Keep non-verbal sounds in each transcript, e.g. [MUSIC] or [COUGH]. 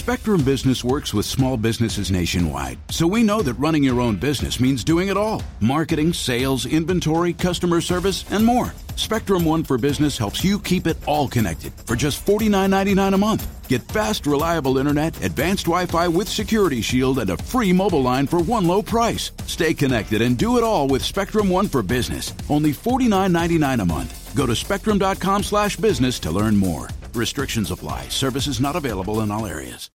Spectrum Business works with small businesses nationwide, so we know that running your own business means doing it all marketing, sales, inventory, customer service, and more. Spectrum One for Business helps you keep it all connected for just $49.99 a month. Get fast, reliable internet, advanced Wi Fi with Security Shield, and a free mobile line for one low price. Stay connected and do it all with Spectrum One for Business. Only $49.99 a month. Go to spectrum.com slash business to learn more. Restrictions apply. Services not available in all areas.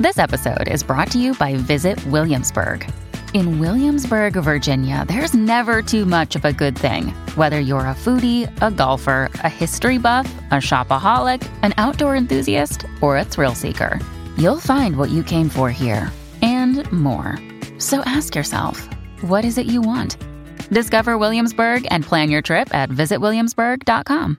This episode is brought to you by Visit Williamsburg. In Williamsburg, Virginia, there's never too much of a good thing. Whether you're a foodie, a golfer, a history buff, a shopaholic, an outdoor enthusiast, or a thrill seeker, you'll find what you came for here and more. So ask yourself, what is it you want? Discover Williamsburg and plan your trip at visitwilliamsburg.com.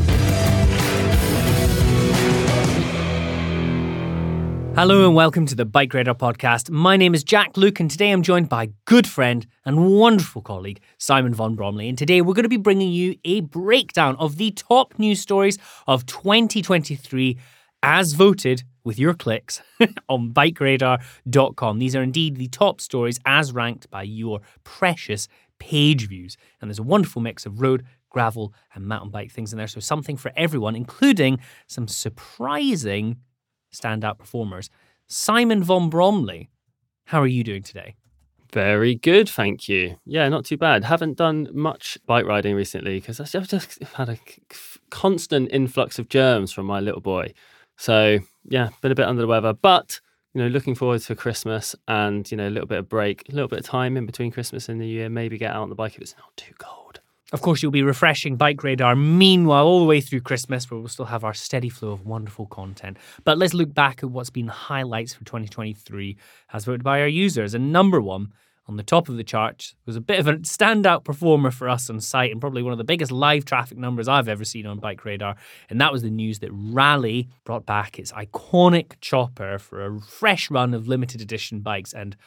Hello and welcome to the Bike Radar podcast. My name is Jack Luke, and today I'm joined by good friend and wonderful colleague Simon von Bromley. And today we're going to be bringing you a breakdown of the top news stories of 2023 as voted with your clicks [LAUGHS] on bikeradar.com. These are indeed the top stories as ranked by your precious page views. And there's a wonderful mix of road, gravel, and mountain bike things in there. So something for everyone, including some surprising standout performers. Simon von Bromley, how are you doing today? Very good, thank you. Yeah, not too bad. Haven't done much bike riding recently because I've just had a constant influx of germs from my little boy. So yeah, been a bit under the weather, but you know, looking forward to Christmas and you know a little bit of break, a little bit of time in between Christmas and New Year. Maybe get out on the bike if it's not too cold. Of course, you'll be refreshing Bike Radar meanwhile, all the way through Christmas, where we'll still have our steady flow of wonderful content. But let's look back at what's been highlights for 2023 as voted by our users. And number one on the top of the chart was a bit of a standout performer for us on site and probably one of the biggest live traffic numbers I've ever seen on Bike Radar. And that was the news that Raleigh brought back its iconic chopper for a fresh run of limited edition bikes. And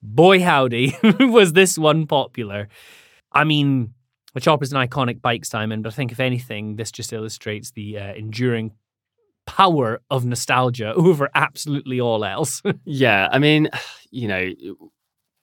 boy, howdy, [LAUGHS] was this one popular. I mean, the chopper's an iconic bike, Simon, but I think if anything, this just illustrates the uh, enduring power of nostalgia [LAUGHS] over absolutely all else. [LAUGHS] yeah, I mean, [SIGHS] you know,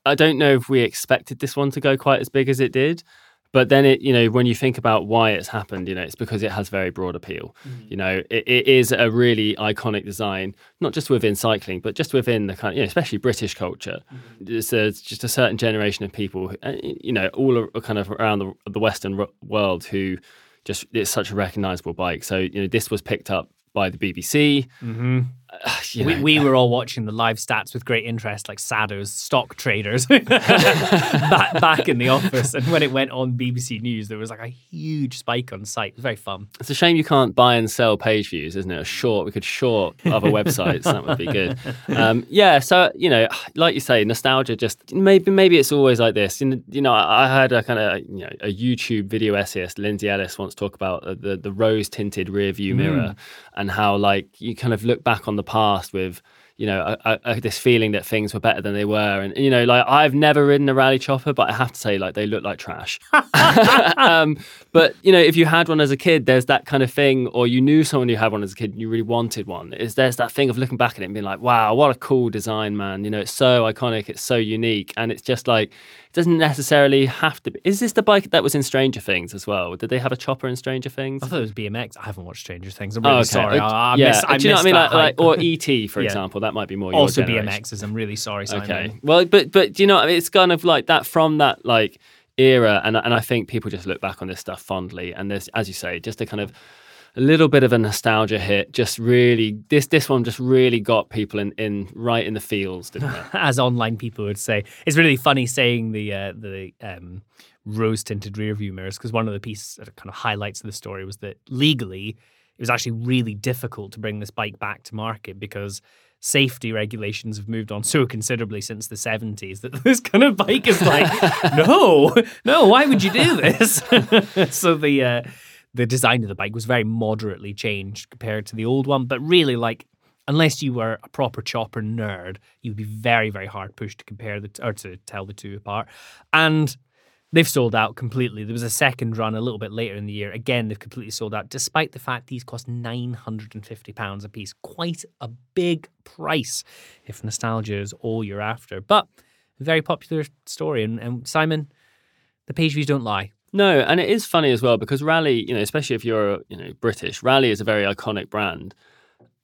I don't know if we expected this one to go quite as big as it did. But then it, you know, when you think about why it's happened, you know, it's because it has very broad appeal. Mm-hmm. You know, it, it is a really iconic design, not just within cycling, but just within the kind, of, you know, especially British culture. Mm-hmm. It's a, just a certain generation of people, uh, you know, all kind of around the, the Western world who just it's such a recognizable bike. So you know, this was picked up by the BBC. Mm-hmm. [SIGHS] Uh, we, we were all watching the live stats with great interest, like Sado's stock traders [LAUGHS] back, back in the office. And when it went on BBC News, there was like a huge spike on site. It was very fun. It's a shame you can't buy and sell page views, isn't it? A short, we could short other websites. that would be good. Um, yeah, so you know, like you say, nostalgia. Just maybe maybe it's always like this. You know, I heard a kind of you know a YouTube video essayist, Lindsay Ellis, once talk about the the rose tinted rear view mirror mm. and how like you kind of look back on the past with you know, a, a, this feeling that things were better than they were. And, you know, like I've never ridden a Raleigh chopper, but I have to say, like, they look like trash. [LAUGHS] um, but, you know, if you had one as a kid, there's that kind of thing, or you knew someone who had one as a kid and you really wanted one, is there's that thing of looking back at it and being like, wow, what a cool design, man. You know, it's so iconic, it's so unique. And it's just like, it doesn't necessarily have to be. Is this the bike that was in Stranger Things as well? Did they have a chopper in Stranger Things? I thought it was BMX. I haven't watched Stranger Things. I'm really oh, okay. sorry. I, I yeah, miss, I do you know what I mean? Like, like, or [LAUGHS] ET, for yeah. example, that might be more useful. also generation. BMXs. I'm really sorry. Simon. Okay, well, but but you know it's kind of like that from that like era, and and I think people just look back on this stuff fondly, and there's as you say, just a kind of a little bit of a nostalgia hit. Just really, this this one just really got people in, in right in the feels, didn't it? [LAUGHS] As online people would say, it's really funny saying the uh, the um, rose tinted rear view mirrors because one of the pieces that kind of highlights of the story was that legally it was actually really difficult to bring this bike back to market because safety regulations have moved on so considerably since the 70s that [LAUGHS] this kind of bike is like [LAUGHS] no no why would you do this [LAUGHS] so the uh, the design of the bike was very moderately changed compared to the old one. But really, like, unless you were a proper chopper nerd, you'd be very, very hard pushed to compare the or to tell the two apart. And they've sold out completely. There was a second run a little bit later in the year. Again, they've completely sold out, despite the fact these cost nine hundred and fifty pounds a piece. Quite a big price if nostalgia is all you're after. But a very popular story. And, and Simon, the page views don't lie. No, and it is funny as well because Raleigh, you know, especially if you're you know British, Raleigh is a very iconic brand.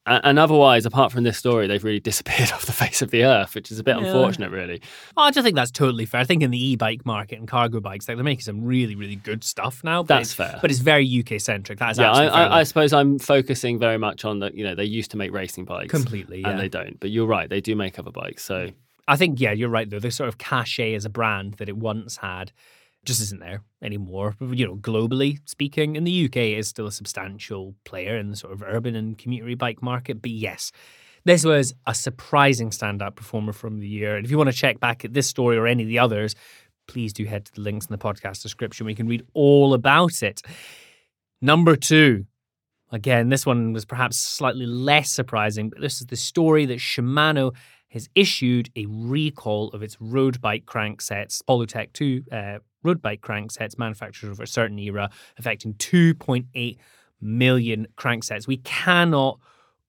And, otherwise, apart from this story, they've really [LAUGHS] disappeared off the face of the earth, which is a bit yeah. unfortunate, really. Oh, I just think that's totally fair. I think in the e-bike market and cargo bikes, like they're making some really, really good stuff now. That's fair, but it's very UK centric. That is yeah. I, I, I, suppose I'm focusing very much on that. You know, they used to make racing bikes completely, yeah. and they don't. But you're right, they do make other bikes. So I think yeah, you're right though. The sort of cachet as a brand that it once had just isn't there anymore. You know, globally speaking, in the UK, is still a substantial player in the sort of urban and community bike market. But yes, this was a surprising standout performer from the year. And if you want to check back at this story or any of the others, please do head to the links in the podcast description. We can read all about it. Number two. Again, this one was perhaps slightly less surprising, but this is the story that Shimano has issued a recall of its road bike cranksets, Hollowtech 2 uh, road bike cranksets manufactured over a certain era, affecting 2.8 million cranksets. We cannot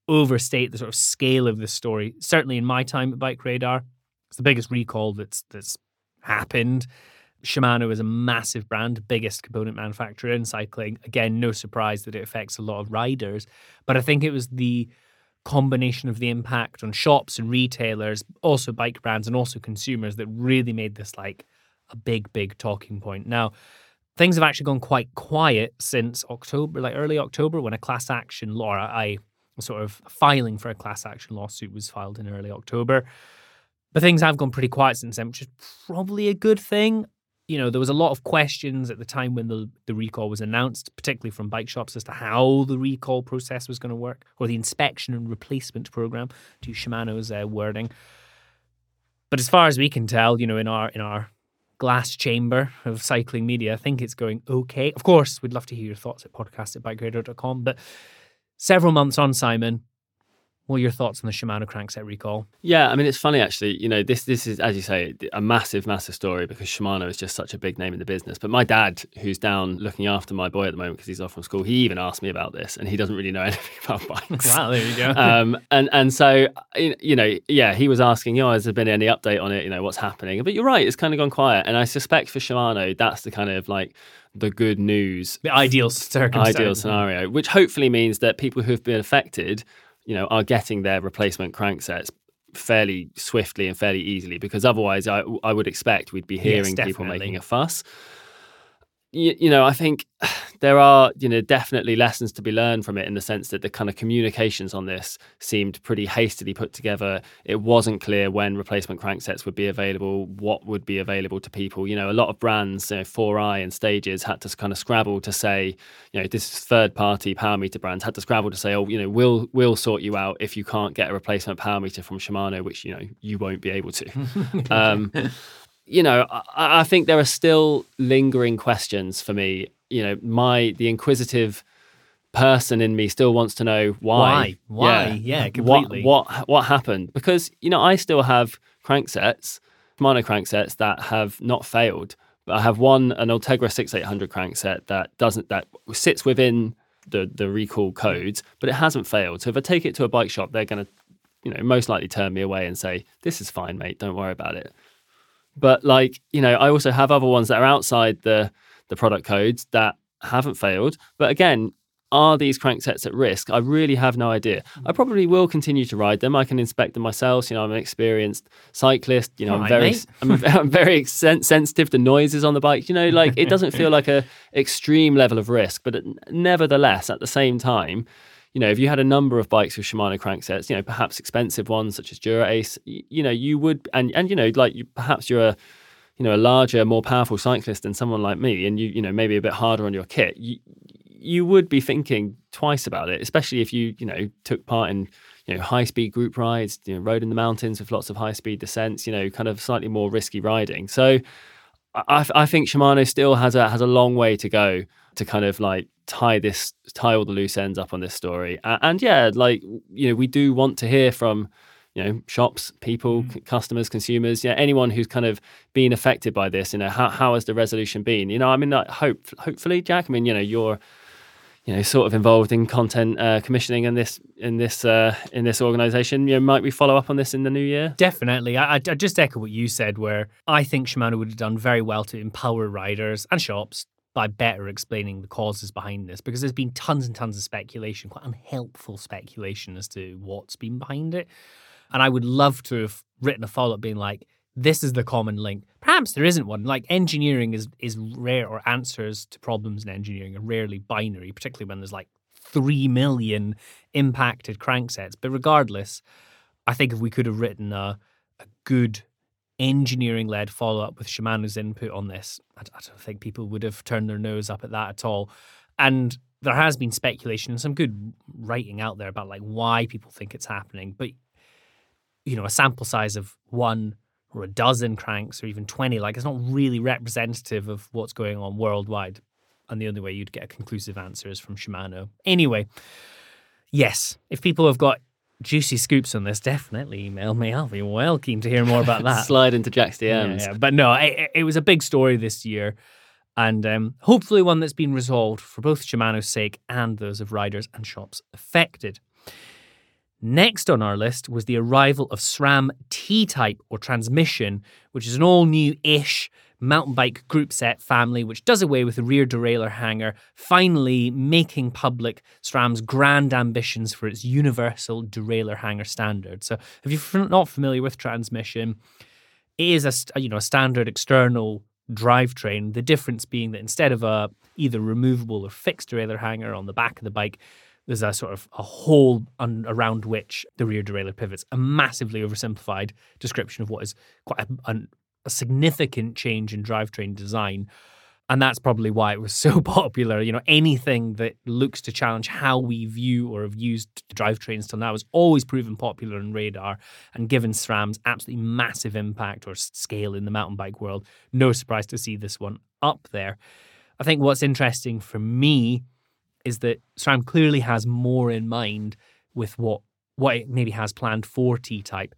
overstate the sort of scale of this story. Certainly in my time at Bike Radar, it's the biggest recall that's that's happened. Shimano is a massive brand, biggest component manufacturer in cycling. Again, no surprise that it affects a lot of riders, but I think it was the combination of the impact on shops and retailers, also bike brands and also consumers that really made this like a big, big talking point. Now, things have actually gone quite quiet since October, like early October, when a class action law, I sort of filing for a class action lawsuit was filed in early October. But things have gone pretty quiet since then, which is probably a good thing. You know, there was a lot of questions at the time when the, the recall was announced, particularly from bike shops, as to how the recall process was going to work, or the inspection and replacement program, to Shimano's uh, wording. But as far as we can tell, you know, in our in our glass chamber of cycling media. I think it's going okay. Of course, we'd love to hear your thoughts at podcast at bikeradar.com. But several months on, Simon, what are your thoughts on the Shimano crankset recall? Yeah, I mean it's funny actually. You know, this this is as you say a massive, massive story because Shimano is just such a big name in the business. But my dad, who's down looking after my boy at the moment because he's off from school, he even asked me about this, and he doesn't really know [LAUGHS] anything about bikes. [LAUGHS] wow, there you go. um, and and so you know, yeah, he was asking, you know, has there been any update on it? You know, what's happening? But you're right, it's kind of gone quiet, and I suspect for Shimano, that's the kind of like the good news, the ideal circumstance, ideal scenario, which hopefully means that people who've been affected you know, are getting their replacement cranksets fairly swiftly and fairly easily because otherwise I, I would expect we'd be hearing yes, people making a fuss you, you know, I think [SIGHS] there are, you know, definitely lessons to be learned from it in the sense that the kind of communications on this seemed pretty hastily put together. It wasn't clear when replacement cranksets would be available, what would be available to people. You know, a lot of brands, you know, 4iiii and Stages had to kind of scrabble to say, you know, this third party power meter brands had to scrabble to say, oh, you know, we'll we'll sort you out if you can't get a replacement power meter from Shimano, which you know you won't be able to. [LAUGHS] um, you know, I, I, think there are still lingering questions for me. You know, my the inquisitive person in me still wants to know why. Why? Why? Yeah, completely. What, what what happened? Because you know, I still have cranksets, Shimano cranksets that have not failed. But I have one an Ultegra 6800 crankset that doesn't that sits within the the recall codes, but it hasn't failed. So if I take it to a bike shop, they're going to, you know, most likely turn me away and say, "This is fine, mate. Don't worry about it." But like, you know, I also have other ones that are outside the the product codes that haven't failed. But again, are these cranksets at risk? I really have no idea. I mm. probably will continue to ride them. I can inspect them myself. You know, I'm an experienced cyclist. You know, All I'm right, very. I'm, [LAUGHS] I'm very sen- sensitive to noises on the bike. You know, like it doesn't [LAUGHS] feel like a extreme level of risk, but it, nevertheless, at the same time, you know, if you had a number of bikes with Shimano cranksets, you know, perhaps expensive ones such as Dura Ace, you, you know, you would, and and you know, like you, perhaps you're a you know a larger, more powerful cyclist than someone like me, and you you know maybe a bit harder on your kit, you you would be thinking twice about it, especially if you you know took part in you know high speed group rides, you know, rode in the mountains with lots of high speed descents, you know, kind of slightly more risky riding. So I, I think Shimano still has a has a long way to go to kind of like tie this tie all the loose ends up on this story. And, and yeah, like you know, we do want to hear from you know shops, people, c- customers, consumers, yeah, anyone who's kind of been affected by this. You know, how how has the resolution been? You know, I mean, like, hope hopefully, Jack. I mean, you know, you're you know sort of involved in content uh, commissioning in this in this uh, in this organization. You know, might we follow up on this in the new year? Definitely. I, I I just echo what you said, where I think Shimano would have done very well to empower riders and shops by better explaining the causes behind this, because there's been tons and tons of speculation, quite unhelpful speculation as to what's been behind it. And I would love to have written a follow up being like, this is the common link. Perhaps there isn't one. Like engineering is is rare, or answers to problems in engineering are rarely binary, particularly when there's like three million impacted cranksets. But regardless, I think if we could have written a, a good engineering led follow up with Shimano's input on this, I, I don't think people would have turned their nose up at that at all. And there has been speculation and some good writing out there about like why people think it's happening. But you know, a sample size of one or a dozen cranks or even 20, like it's not really representative of what's going on worldwide. And the only way you'd get a conclusive answer is from Shimano. Anyway, yes, if people have got juicy scoops on this, definitely email me. I'll be well keen to hear more about [LAUGHS] that. Slide into Jack's Yeah, DMs. yeah. But no, it, it was a big story this year. And um, hopefully one that's been resolved for both Shimano's sake and those of riders and shops affected. Next on our list was the arrival of SRAM T Type or Transmission, which is an all new ish mountain bike group set family which does away with the rear derailleur hanger, finally making public SRAM's grand ambitions for its universal derailleur hanger standard. So, if you're not familiar with Transmission, it is a you know a standard external drivetrain. The difference being that instead of a either removable or fixed derailleur hanger on the back of the bike, there's a sort of a hole un- around which the rear derailleur pivots. A massively oversimplified description of what is quite a, an- a significant change in drivetrain design. And that's probably why it was so [LAUGHS] popular. You know, anything that looks to challenge how we view or have used drivetrains till now has always proven popular in radar. And given SRAM's absolutely massive impact or scale in the mountain bike world, no surprise to see this one up there. I think what's interesting for me is that SRAM clearly has more in mind with what what it maybe has planned for T Type.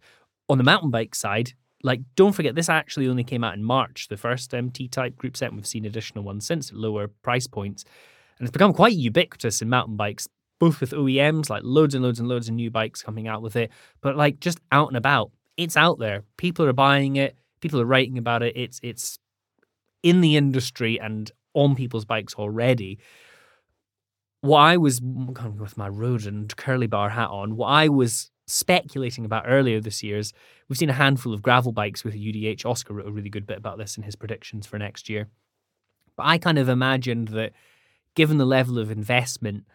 On the mountain bike side, like don't forget this actually only came out in March, the first um, T Type group set. and We've seen additional ones since at lower price points, and it's become quite ubiquitous in mountain bikes, both with OEMs like loads and loads and loads of new bikes coming out with it, but like just out and about, it's out there. People are buying it. People are writing about it. It's it's in the industry and on people's bikes already what I was of with my road and curly bar hat on, what I was speculating about earlier this year is we've seen a handful of gravel bikes with a UDH. Oscar wrote a really good bit about this in his predictions for next year. But I kind of imagined that given the level of investment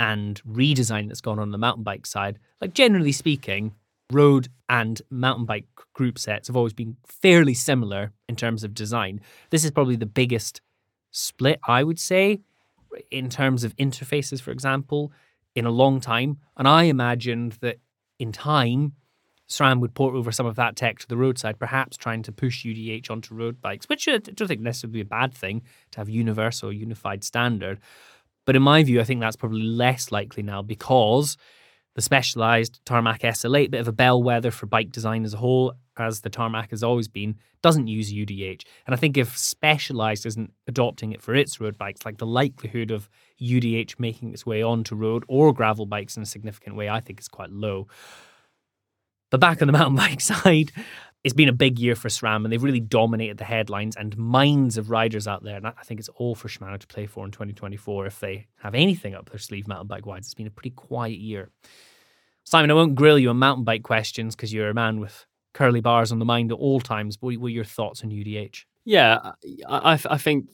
and redesign that's gone on the mountain bike side, like generally speaking, road and mountain bike group sets have always been fairly similar in terms of design. This is probably the biggest split, I would say, in terms of interfaces, for example, in a long time. And I imagined that in time, SRAM would port over some of that tech to the roadside, perhaps trying to push UDH onto road bikes, which I don't think necessarily be a bad thing to have universal, unified standard. But in my view, I think that's probably less likely now because the specialized Tarmac SL8, bit of a bellwether for bike design as a whole, as the Tarmac has always been, doesn't use UDH. And I think if Specialized isn't adopting it for its road bikes, like the likelihood of UDH making its way onto road or gravel bikes in a significant way, I think is quite low. But back on the mountain [LAUGHS] bike side, it's been a big year for SRAM and they've really dominated the headlines and minds of riders out there. And I think it's all for Shimano to play for in 2024 if they have anything up their sleeve mountain bike wise. It's been a pretty quiet year. Simon, I won't grill you on mountain bike questions because you're a man with curly bars on the mind at all times. What were your thoughts on UDH? Yeah, I, I think,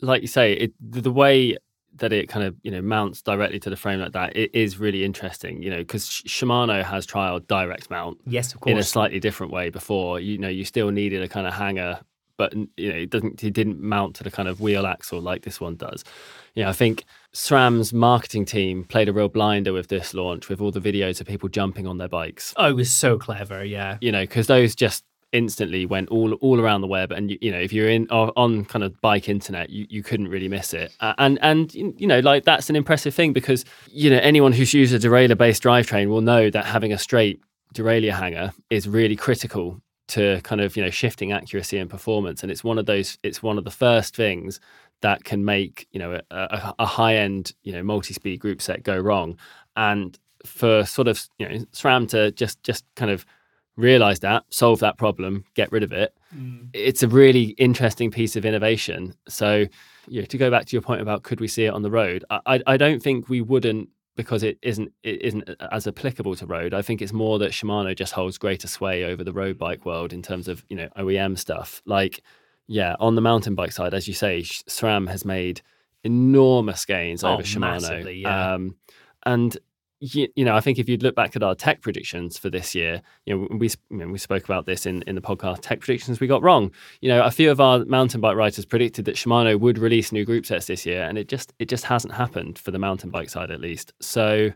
like you say, it, the way that it kind of you know mounts directly to the frame like that it is really interesting you know because Shimano has trialed direct mount yes of course in a slightly different way before you know you still needed a kind of hanger but you know it doesn't it didn't mount to the kind of wheel axle like this one does. You know i think SRAM's marketing team played a real blinder with this launch with all the videos of people jumping on their bikes. Oh it was so clever yeah. You know because those just instantly went all all around the web and you, you know if you're in on kind of bike internet you, you couldn't really miss it. Uh, and and you know like that's an impressive thing because you know anyone who's used a derailleur based drivetrain will know that having a straight derailleur hanger is really critical to kind of you know shifting accuracy and performance and it's one of those it's one of the first things that can make you know a, a high end you know multi-speed group set go wrong and for sort of you know SRAM to just just kind of realize that, solve that problem, get rid of it. Mm. It's a really interesting piece of innovation. So, yeah, to go back to your point about could we see it on the road, I, I don't think we wouldn't because it isn't it isn't as applicable to road. I think it's more that Shimano just holds greater sway over the road bike world in terms of you know OEM stuff. Like, yeah, on the mountain bike side, as you say, SRAM has made enormous gains oh, over Shimano. Yeah. Um, and you, you, know, I think if you'd look back at our tech predictions for this year, you know, we you know, we spoke about this in, in the podcast. Tech predictions we got wrong. You know, a few of our mountain bike writers predicted that Shimano would release new group sets this year, and it just it just hasn't happened for the mountain bike side at least. So,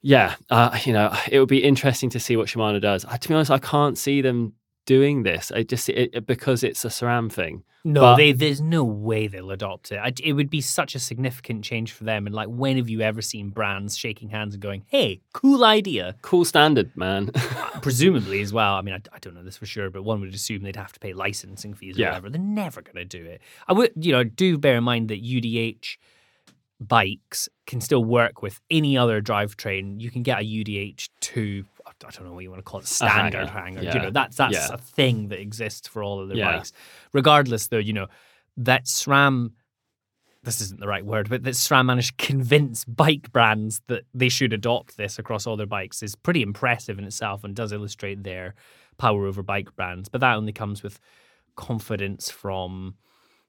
yeah, uh, you know, it would be interesting to see what Shimano does. Uh, to be honest, I can't see them doing this. I just it, because it's a SRAM thing. No, but, they, there's no way they'll adopt it. I, it would be such a significant change for them. And like, when have you ever seen brands shaking hands and going, "Hey, cool idea, cool standard, man"? Uh, [LAUGHS] presumably as well. I mean, I, I, don't know this for sure, but one would assume they'd have to pay licensing fees or yeah. whatever. They're never going to do it. I would, you know, do bear in mind that UDH bikes can still work with any other drivetrain. You can get a UDH two I don't know what you want to call it, standard hanger. hanger. Yeah. You know, that's that's yeah. a thing that exists for all of their yeah. bikes. Regardless, though, you know, that SRAM this isn't the right word, but that SRAM managed to convince bike brands that they should adopt this across all their bikes is pretty impressive in itself and does illustrate their power over bike brands. But that only comes with confidence from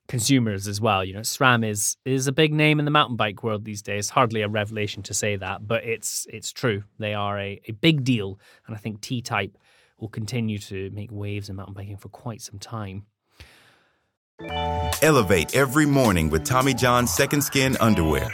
consumers as well. You know, SRAM is is a big name in the mountain bike world these days. Hardly a revelation to say that, but it's it's true. They are a, a big deal, and I think T Type will continue to make waves in mountain biking for quite some time. Elevate every morning with Tommy John's Second Skin underwear.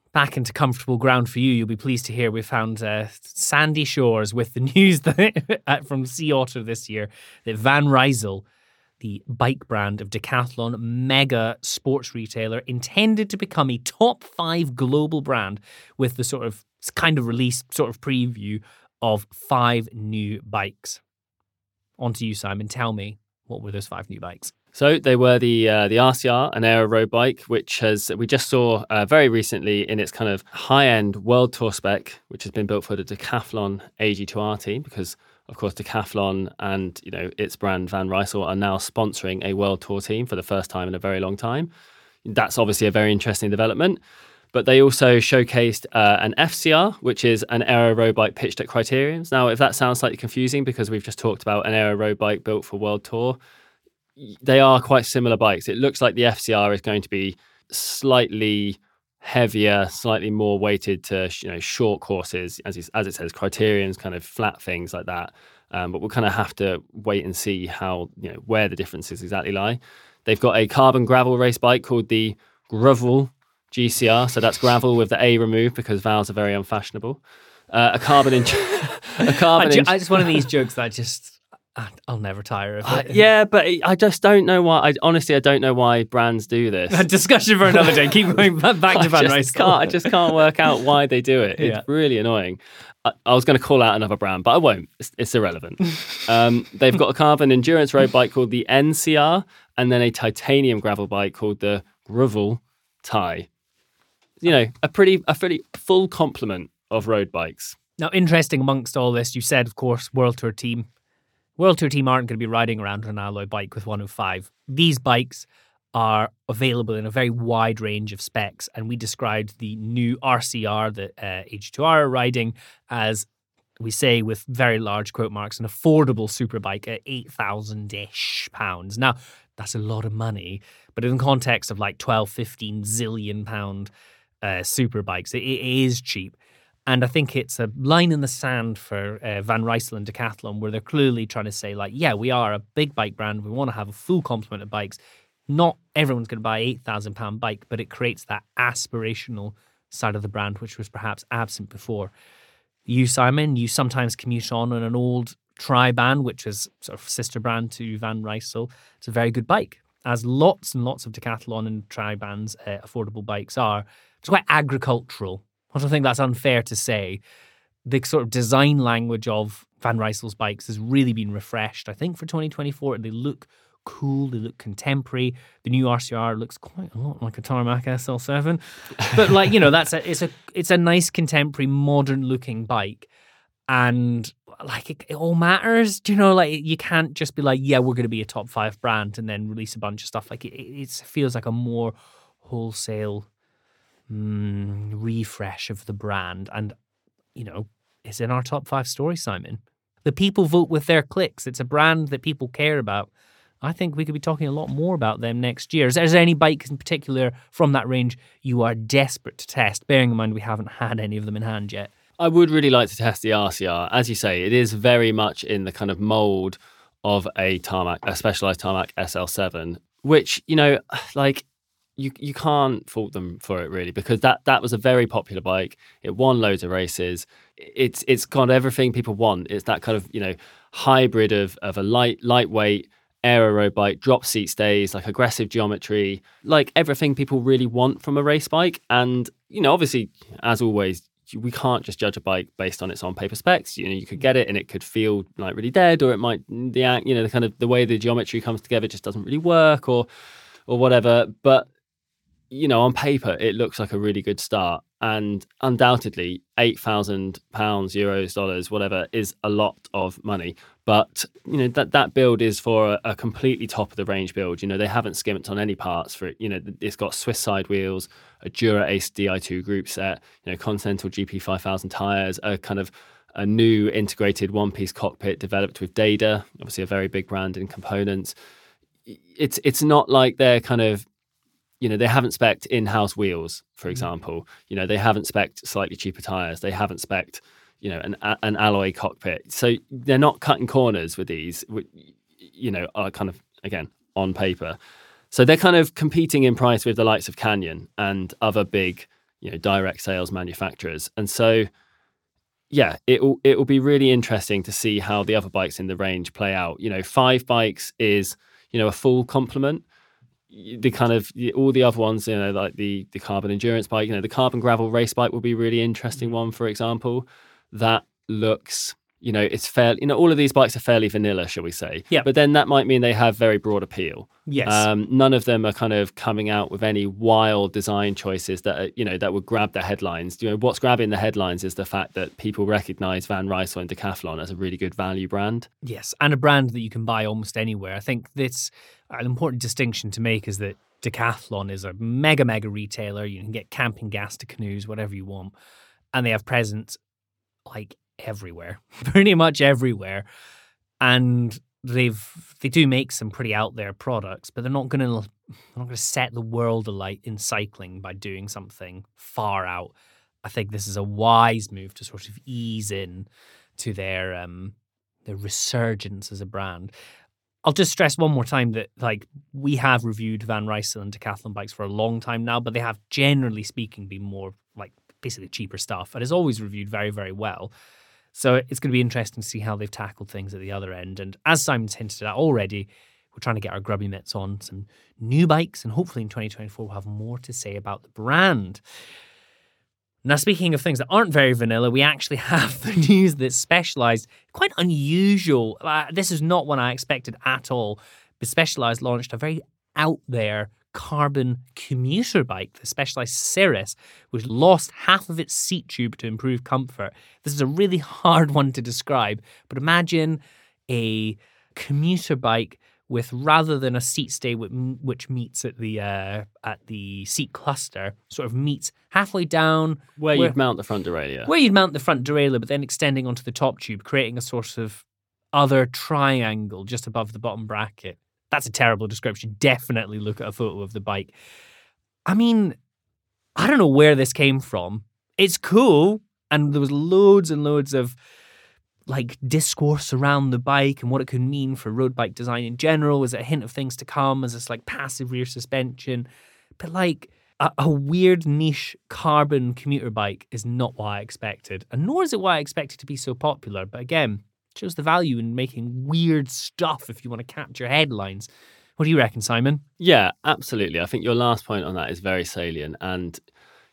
back into comfortable ground for you, you'll be pleased to hear we found uh, sandy shores with the [LAUGHS] news that uh, from Sea Otter this year that Van Rysel, the bike brand of Decathlon, mega sports retailer, intended to become a top five global brand with the sort of kind of release, sort of preview of five new bikes. On to you, Simon. Tell me, what were those five new bikes? So they were the uh, the RCR, an aero road bike, which has we just saw uh, very recently in its kind of high end world tour spec, which has been built for the Decathlon AG2R team, because of course Decathlon and you know its brand Van Rysel are now sponsoring a world tour team for the first time in a very long time. That's obviously a very interesting development. But they also showcased uh, an FCR, which is an aero road bike pitched at Criteriums. Now, if that sounds slightly confusing because we've just talked about an aero road bike built for World Tour, they are quite similar bikes. It looks like the FCR is going to be slightly heavier, slightly more weighted to you know short courses, as it, as it says, criteriums, kind of flat things like that. Um, but we'll kind of have to wait and see how you know where the differences exactly lie. They've got a carbon gravel race bike called the Gravel GCR, so that's gravel with the A removed because vowels are very unfashionable. Uh, a carbon in [LAUGHS] a carbon. I, ju- in- I just one of these [LAUGHS] jokes that I just I'll never tire of it. yeah, but I just don't know why. I honestly, I don't know why brands do this. A [LAUGHS] discussion for another day. Keep going back, to Van can't. I just can't work out why they do it. Yeah. It's really annoying. I, I was going to call out another brand, but I won't. It's, it's irrelevant. um, they've got a carbon endurance road bike called the NCR, and then a titanium gravel bike called the Gravel Tie. You know, a pretty, a pretty full complement of road bikes. Now, interesting amongst all this, you said, of course, World Tour team. World Tour team aren't going to be riding around on an alloy bike with 105. These bikes are available in a very wide range of specs, and we described the new RCR that uh, AG2R are riding as we say with very large quote marks an affordable super bike at 8,000 ish pounds. Now, that's a lot of money, but in the context of like 12, 15 zillion pound uh, super bikes, it, it is cheap. And I think it's a line in the sand for uh, Van Rysel and Decathlon where they're clearly trying to say, like, yeah, we are a big bike brand. We want to have a full complement of bikes. Not everyone's going to buy a £8,000 bike, but it creates that aspirational side of the brand, which was perhaps absent before. You, Simon, you sometimes commute on on an old Tri-Ban, which is sort of sister brand to Van Rysel. It's a very good bike, as lots and lots of Decathlon and Tri-Ban's uh, affordable bikes are. It's quite agricultural. I don't think that's unfair to say. The sort of design language of Van Rysel's bikes has really been refreshed, I think, for 2024. They look cool, they look contemporary. The new RCR looks quite a lot like a Tarmac SL7. [LAUGHS] But like, you know, that's a it's a it's a nice contemporary modern looking bike. And like it, it all matters. Do you know, like you can't just be like, yeah, we're going to be a top five brand and then release a bunch of stuff. Like it, it feels like a more wholesale mm, refresh of the brand. And, you know, it's in our top five story, Simon. The people vote with their clicks. It's a brand that people care about. I think we could be talking a lot more about them next year. Is there, is there any bikes in particular from that range you are desperate to test, bearing in mind we haven't [LAUGHS] had any of them in hand yet? I would really like to test the RCR. As you say, it is very much in the kind of mold of a tarmac, a specialized tarmac SL7, which, you know, [SIGHS] like you you can't fault them for it really because that that was a very popular bike. It won loads of races. It's it's got everything people want. It's that kind of, you know, hybrid of of a light lightweight aero bike, drop seat stays, like aggressive geometry, like everything people really want from a race bike. And, you know, obviously, as always, we can't just judge a bike based on its on paper specs. You know, you could get it and it could feel like really dead, or it might the you know the kind of the way the geometry comes together just doesn't really work, or or whatever. But you know, on paper, it looks like a really good start, and undoubtedly, eight thousand pounds, euros, dollars, whatever, is a lot of money. But you know that that build is for a, a completely top of the range build. You know, they haven't skimped on any parts for it. You know, it's got Swiss side wheels, a Dura Ace Di2 group set, you know, Continental GP 5000 tires, a kind of a new integrated one-piece cockpit developed with Deda, obviously a very big brand in components. It's it's not like they're kind of you know they haven't spec in-house wheels for mm. example. You know they haven't spec slightly cheaper tires. They haven't spec you know an, an alloy cockpit. So they're not cutting corners with these you know are kind of again on paper. So they're kind of competing in price with the likes of canyon and other big you know direct sales manufacturers, and so yeah, it will it will be really interesting to see how the other bikes in the range play out. You know, five bikes is you know a full complement. The kind of all the other ones, you know, like the the carbon endurance bike, you know, the carbon gravel race bike will be really interesting one, for example. That looks you know, it's fair. You know, all of these bikes are fairly vanilla, shall we say? Yeah. But then that might mean they have very broad appeal. Yes. Um, none of them are kind of coming out with any wild design choices that are, you know that would grab the headlines. You know, what's grabbing the headlines is the fact that people recognise Van Rysel and Decathlon as a really good value brand. Yes, and a brand that you can buy almost anywhere. I think that's an important distinction to make is that Decathlon is a mega mega retailer. You can get camping gas to canoes, whatever you want, and they have presence like everywhere, [LAUGHS] pretty much everywhere. And they've they do make some pretty out there products, but they're not gonna they're not gonna set the world alight in cycling by doing something far out. I think this is a wise move to sort of ease in to their um their resurgence as a brand. I'll just stress one more time that like we have reviewed Van Rysel and Decathlon bikes for a long time now, but they have generally speaking been more like basically cheaper stuff and it's always reviewed very, very well. So it's going to be interesting to see how they've tackled things at the other end. And as Simon's hinted at already, we're trying to get our grubby mitts on some new bikes, and hopefully in 2024 we'll have more to say about the brand. Now, speaking of things that aren't very vanilla, we actually [LAUGHS] have the news that's specialized, quite unusual. Uh, this is not one I expected at all. But Specialized launched a very out there carbon commuter bike, the Specialized Sirrus, which lost half of its seat tube to improve comfort. This is a really [LAUGHS] hard one to describe, but imagine a commuter bike with rather than a seat stay which meets at the uh, at the seat cluster, sort of meets halfway down where, where you'd mount the front derailleur. Where you'd mount the front derailleur, but then extending onto the top tube, creating a sort of other triangle just above the bottom bracket. That's a terrible description. Definitely look at a photo of the bike. I mean, I don't know where this came from. It's cool, and there was loads and loads of like discourse around the bike and what it could mean for road bike design in general. Is it a hint of things to come? As this like passive rear suspension? But like a, a, weird niche carbon commuter bike is not what I expected, and nor is it what I expected to be so popular. But again, shows the value in making weird stuff if you want to capture headlines. What do you reckon, Simon? Yeah, absolutely. I think your last point on that is very salient and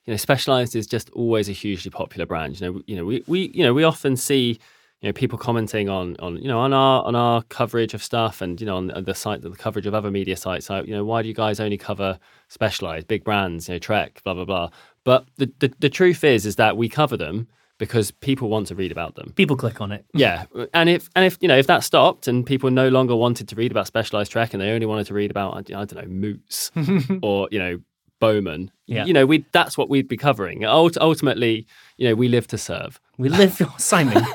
you know, Specialized is just always a hugely popular brand. You know, you know, we, we you know, we often see you know people commenting on on you know on our on our coverage of stuff and you know on uh, the site the coverage of other media sites like you know why do you guys only cover specialized big brands you know trek blah blah blah but the, the the truth is is that we cover them because people want to read about them. People click on it. Yeah, and if and if you know if that stopped and people no longer wanted to read about specialized trek and they only wanted to read about I don't know moots [LAUGHS] or you know Bowman, yeah. you know we that's what we'd be covering. Ult- ultimately, you know we live to serve. We live, [LAUGHS] Simon. [LAUGHS]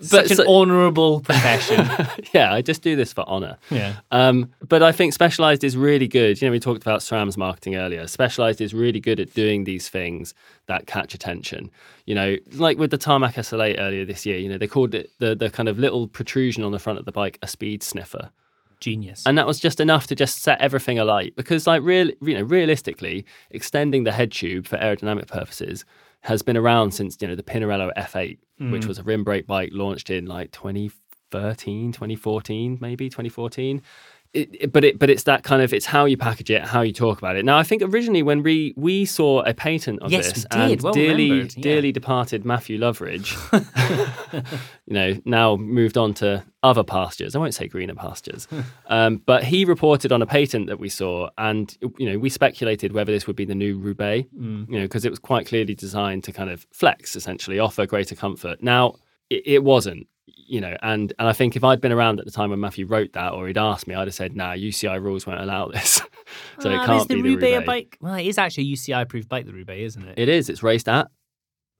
Such an honourable profession. [LAUGHS] yeah, I just do this for honour. Yeah. Um, but I think Specialized is really good. You know, we talked about SRAM's marketing earlier. Specialized is really good at doing these things that catch attention. You know, like with the Tarmac SL8 earlier this year, you know, they called it the, the kind of little protrusion on the front of the bike a speed sniffer. Genius. And that was just enough to just set everything alight because, like, real, you know, realistically, extending the head tube for aerodynamic purposes has been around since you know the Pinarello F8, mm. which was a rim brake bike launched in like 2013, 2014, maybe 2014. It, it, but it but it's that kind of it's how you package it, how you talk about it. Now I think originally when we we saw a patent of yes, this and well dearly yeah. dearly departed Matthew Loveridge, [LAUGHS] you know, now moved on to other pastures. I won't say greener pastures, [LAUGHS] um, but he reported on a patent that we saw, and you know we speculated whether this would be the new Roubaix, mm. you know, because it was quite clearly designed to kind of flex, essentially offer greater comfort. Now it, it wasn't you know, and and I think if I'd been around at the time when Matthew wrote that, or he'd asked me, I'd have said, "Nah, UCI rules won't allow this." [LAUGHS] so it can't the be the Roubaix, Roubaix. bike. Well, it is actually a UCI approved bike, the Roubaix, isn't it? It is. It's raced at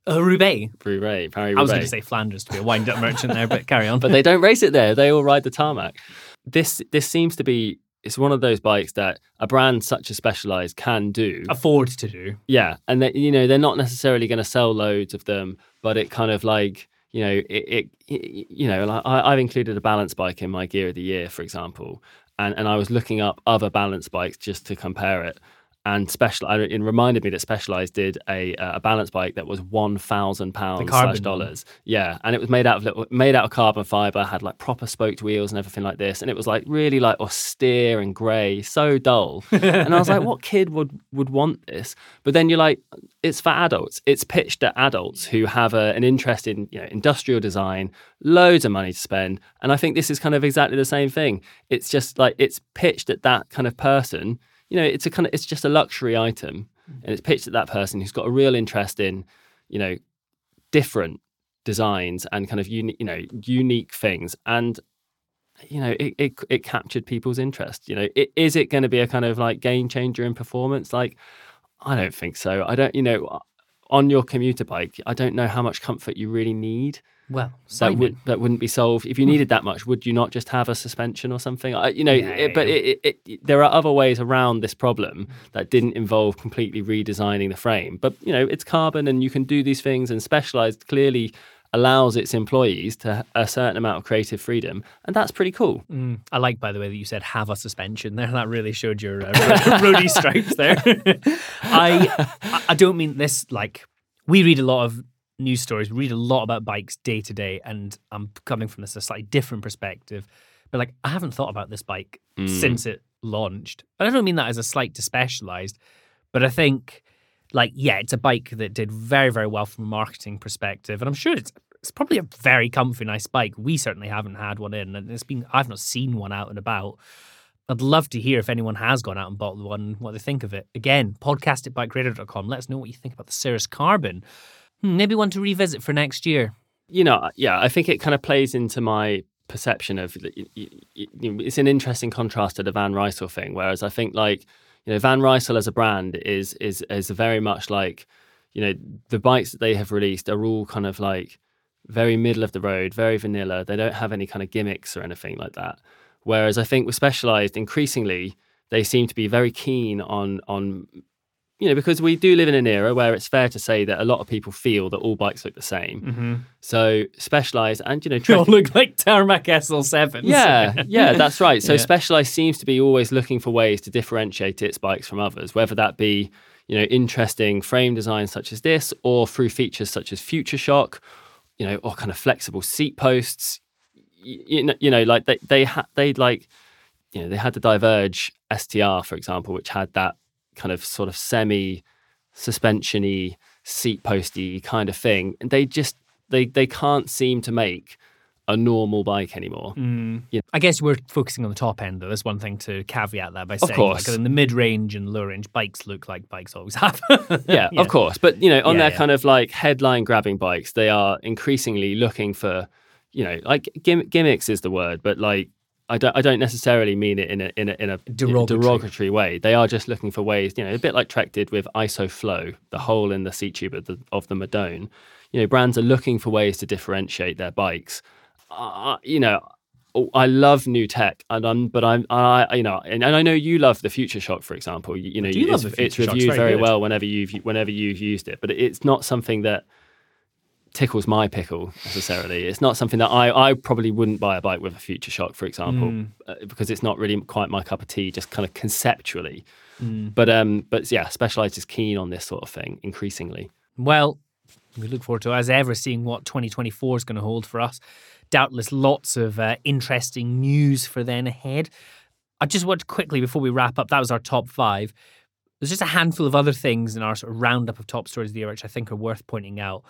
uh, Roubaix. Roubaix, Paris I was going to say Flanders to be a wind up merchant there, but carry on. [LAUGHS] but they don't race it there. They all ride the tarmac. This this seems to be it's one of those bikes that a brand such as Specialized can do afford to do. Yeah, and that you know they're not necessarily going to sell loads of them, but it kind of like you know, it, it, you know, I, I've included a balance bike in my gear of the year, for example, and and I was looking up other balance bikes just to compare it, and special and it reminded me that specialized did a uh, a balance bike that was 1000 pounds slash dollars. Yeah and it was made out of little, made out of carbon fiber had like proper spoked wheels and everything like this and it was like really like austere and grey so dull. [LAUGHS] And i was like what kid would would want this? But then you're like it's for adults. It's pitched at adults who have a, an interest in you know industrial design loads of money to spend. And i think this is kind of exactly the same thing. It's just like it's pitched at that kind of person you know it's a kind of it's just a luxury item mm. and it's pitched at that person who's got a real interest in you know different designs and kind of uni- you know unique things. And you know it, it it captured people's interest you know. It, is it going to be a kind of like game changer in performance? Like i don't think so. I don't you know on your commuter bike i don't know how much comfort you really need Well, would that wouldn't be solved if you needed that much. Would you not just have a suspension or something? I, you know, Yeah, it, but yeah. it, it, there are other ways around this problem that didn't involve completely redesigning the frame. But you know, it's carbon, and you can do these things. And Specialized clearly allows its employees to a certain amount of creative freedom, and that's pretty cool. Mm, I like, by the way, that you said have a suspension there. That really showed your uh, [LAUGHS] roadie stripes there. [LAUGHS] I, I don't mean this like we read a lot of news stories, we read a lot about bikes day to day, and I'm coming from this a slightly different perspective. But like, I haven't thought about this bike Mm. since it launched, and I don't mean that as a slight to specialized, but I think like yeah, it's a bike that did very very well from a marketing perspective, and I'm sure it's it's probably a very comfy, nice bike. We certainly haven't had one in, and it's been I've not seen one out and about. I'd love to hear if anyone has gone out and bought one, what they think of it. Again, podcast at bikeradar.com. Let us know what you think about the Sirrus Carbon. Hmm, maybe one to revisit for next year. you know, yeah, I think it kind of plays into my perception of it's an interesting contrast to the Van Rysel thing. Whereas I think like you know Van Rysel as a brand is is is very much like you know the bikes that they have released are all kind of like very middle of the road, very vanilla. They don't have any kind of gimmicks or anything like that. Whereas I think with Specialized, increasingly they seem to be very keen on on you know because we do live in an era where it's fair to say that a lot of people feel that all bikes look the same. Mm-hmm. So specialized and you know They all look like tarmac SL7. yeah, yeah, that's right. So [LAUGHS] Yeah. Specialized seems to be always looking for ways to differentiate its bikes from others, whether that be you know interesting frame designs such as this, or through features such as Future Shock, you know, or kind of flexible seat posts. You, you know, you know, like they they had they like you know they had the Diverge STR for example, which had that kind of sort of semi suspensiony seat posty kind of thing, and they just they they can't seem to make a normal bike anymore. Mm. Yeah. I guess we're focusing on the top end, though. That's one thing to caveat that by Of saying, course. like, in the mid range and low range, bikes look like bikes always [LAUGHS] have. yeah, of course. But you know, on Yeah, their yeah. kind of like headline grabbing bikes, they are increasingly looking for, you know, like gim- gimmicks is the word, but like I don't I don't necessarily mean it in a in a in a Derogatory. derogatory way. They are just looking for ways, you know, a bit like Trek did with ISOFlow, the hole in the seat tube of the of the Madone. You know, brands are looking for ways to differentiate their bikes. Uh, you know. I love new tech, and I'm, but I'm, I, you know, and, and I know you love the Future Shock, for example. You, you know, do you- love it's, the it's Future Shock, it's reviewed very very well whenever you've whenever you've used it, but it's not something that tickles my pickle necessarily. It's not something that I I probably wouldn't buy a bike with a Future Shock, for example, Mm. uh, because it's not really quite my cup of tea, just kind of conceptually. Mm. But um, but yeah, Specialized is keen on this sort of thing increasingly. Well, we look forward to, as ever, seeing what 2024 is going to hold for us. Doubtless lots of uh, interesting news for then ahead. I just want to quickly, before we wrap up, that was our top five. There's just a handful of other things in our sort of roundup of top stories of the year which I think are worth pointing out.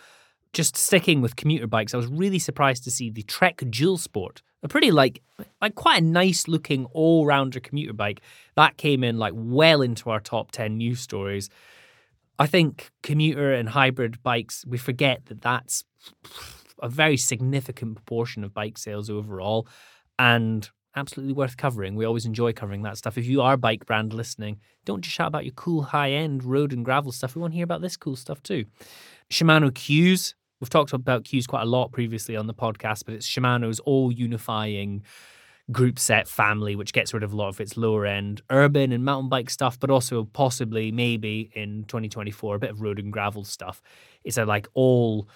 Just sticking with commuter bikes, I was really surprised to see the Trek Dual Sport, a pretty like like quite a nice looking all rounder commuter bike that came in like well into our top ten news stories. I think commuter and hybrid bikes, we forget that that's a very significant proportion of bike sales overall and absolutely worth covering. We always enjoy covering that stuff. If you are bike brand listening, don't just shout about your cool high end road and gravel stuff. We want to hear about this cool stuff too. Shimano CUES. We've talked about CUES quite a lot previously on the podcast, but it's Shimano's all unifying group set family, which gets rid of a lot of its lower end urban and mountain bike stuff, but also possibly maybe in 2024 a bit of road and gravel stuff. It's a like all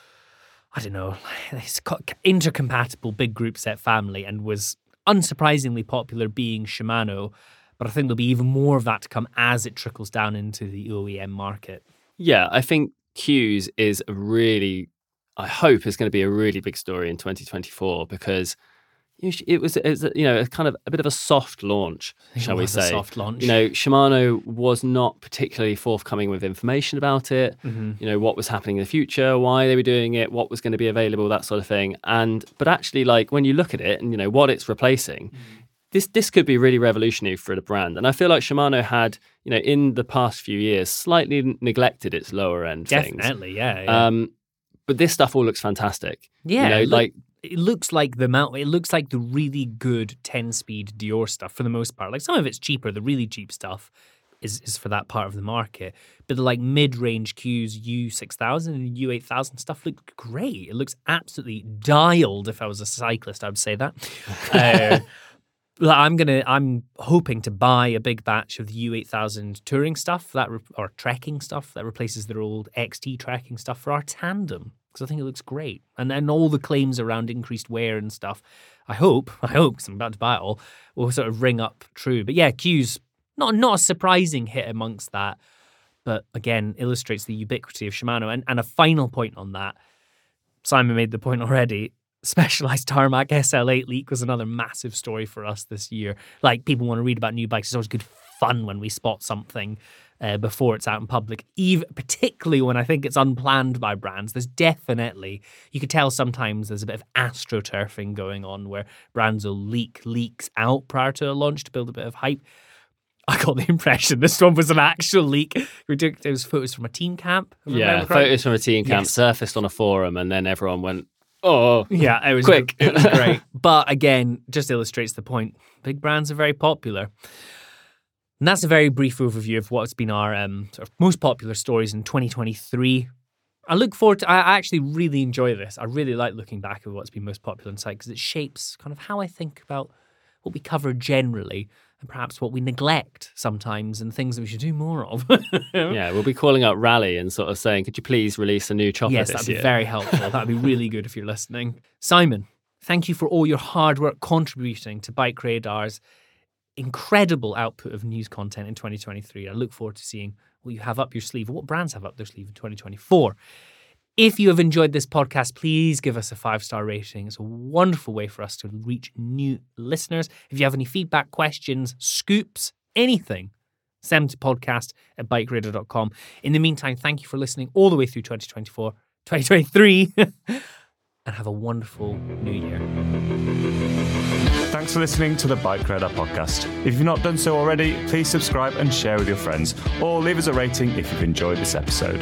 I don't know, [LAUGHS] it's co- intercompatible big group set family and was unsurprisingly popular being Shimano. But I think there'll be even more of that to come as it trickles down into the OEM market. Yeah, I think CUES is a really, I hope, is going to be a really big story in 2024 because it was, it was you know, a kind of a bit of a soft launch, shall we say? soft launch. You know, Shimano was not particularly forthcoming with information about it. Mm-hmm. You know, what was happening in the future, why they were doing it, what was going to be available, that sort of thing. And but actually, like when you look at it and you know what it's replacing, mm-hmm. this this could be really revolutionary for the brand. And I feel like Shimano had, you know, in the past few years, slightly neglected its lower end Definitely, things. yeah. yeah. Um, but this stuff all looks fantastic. Yeah, you know, look, like it looks like the mount. It looks like the really good ten speed Deore stuff for the most part. Like some of it's cheaper. The really cheap stuff is is for that part of the market. But the like mid range CUES U six thousand and U eight thousand stuff look great. It looks absolutely dialed. If I was a cyclist, I would say that. [LAUGHS] uh, I'm gonna. I'm hoping to buy a big batch of the U8000 touring stuff that re- or trekking stuff that replaces their old XT tracking stuff for our tandem because I think it looks great. And then all the claims around increased wear and stuff, I hope, [LAUGHS] I hope, because I'm about to buy it all, will sort of ring up true. But yeah, CUES not not a surprising hit amongst that, but again illustrates the ubiquity of Shimano. And and a final point on that, Simon made the point already. Specialized Tarmac SL8 leak was another massive story for us this year. Like people want to read about new bikes. It's always good fun when we spot something uh, before it's out in public, even particularly when I think it's unplanned by brands. There's definitely you could tell sometimes there's a bit of astroturfing going on where brands will leak leaks out prior to a launch to build a bit of hype. I got the [LAUGHS] impression this one was an actual leak. We took those photos from a team camp. Yeah, photos from a team camp yes. surfaced on a forum, and then everyone went, "Oh, yeah, it was quick." It was great, [LAUGHS] but again, just illustrates the point. Big brands are very popular. And that's a very brief overview of what's been our um, sort of most popular stories in 2023. I look forward to, I actually really enjoy this. I really like looking back at what's been most popular in site because it shapes kind of how I think about what we cover generally and perhaps what we neglect sometimes and things that we should do more of. [LAUGHS] yeah, we'll be calling up Raleigh and sort of saying, could you please release a new chopper yes, that'd be year? very helpful. that'd be really good if you're listening. Simon, thank you for all your hard work contributing to Bike Radar's incredible output of news content in 2023. I look forward to seeing what you have up your sleeve what brands have up their sleeve in 2024. If you have enjoyed this podcast, please give us a five star rating. It's a wonderful way for us to reach new listeners. If you have any feedback, questions, scoops, anything, send them to podcast at bikeradar.com. In the meantime, thank you for listening all the way through 2024, [LAUGHS] 2023, [LAUGHS] and have a wonderful new year. Thanks for listening to the Bike Radar podcast. If you've not done so already, please subscribe and share with your friends, or leave us a rating if you've enjoyed this episode.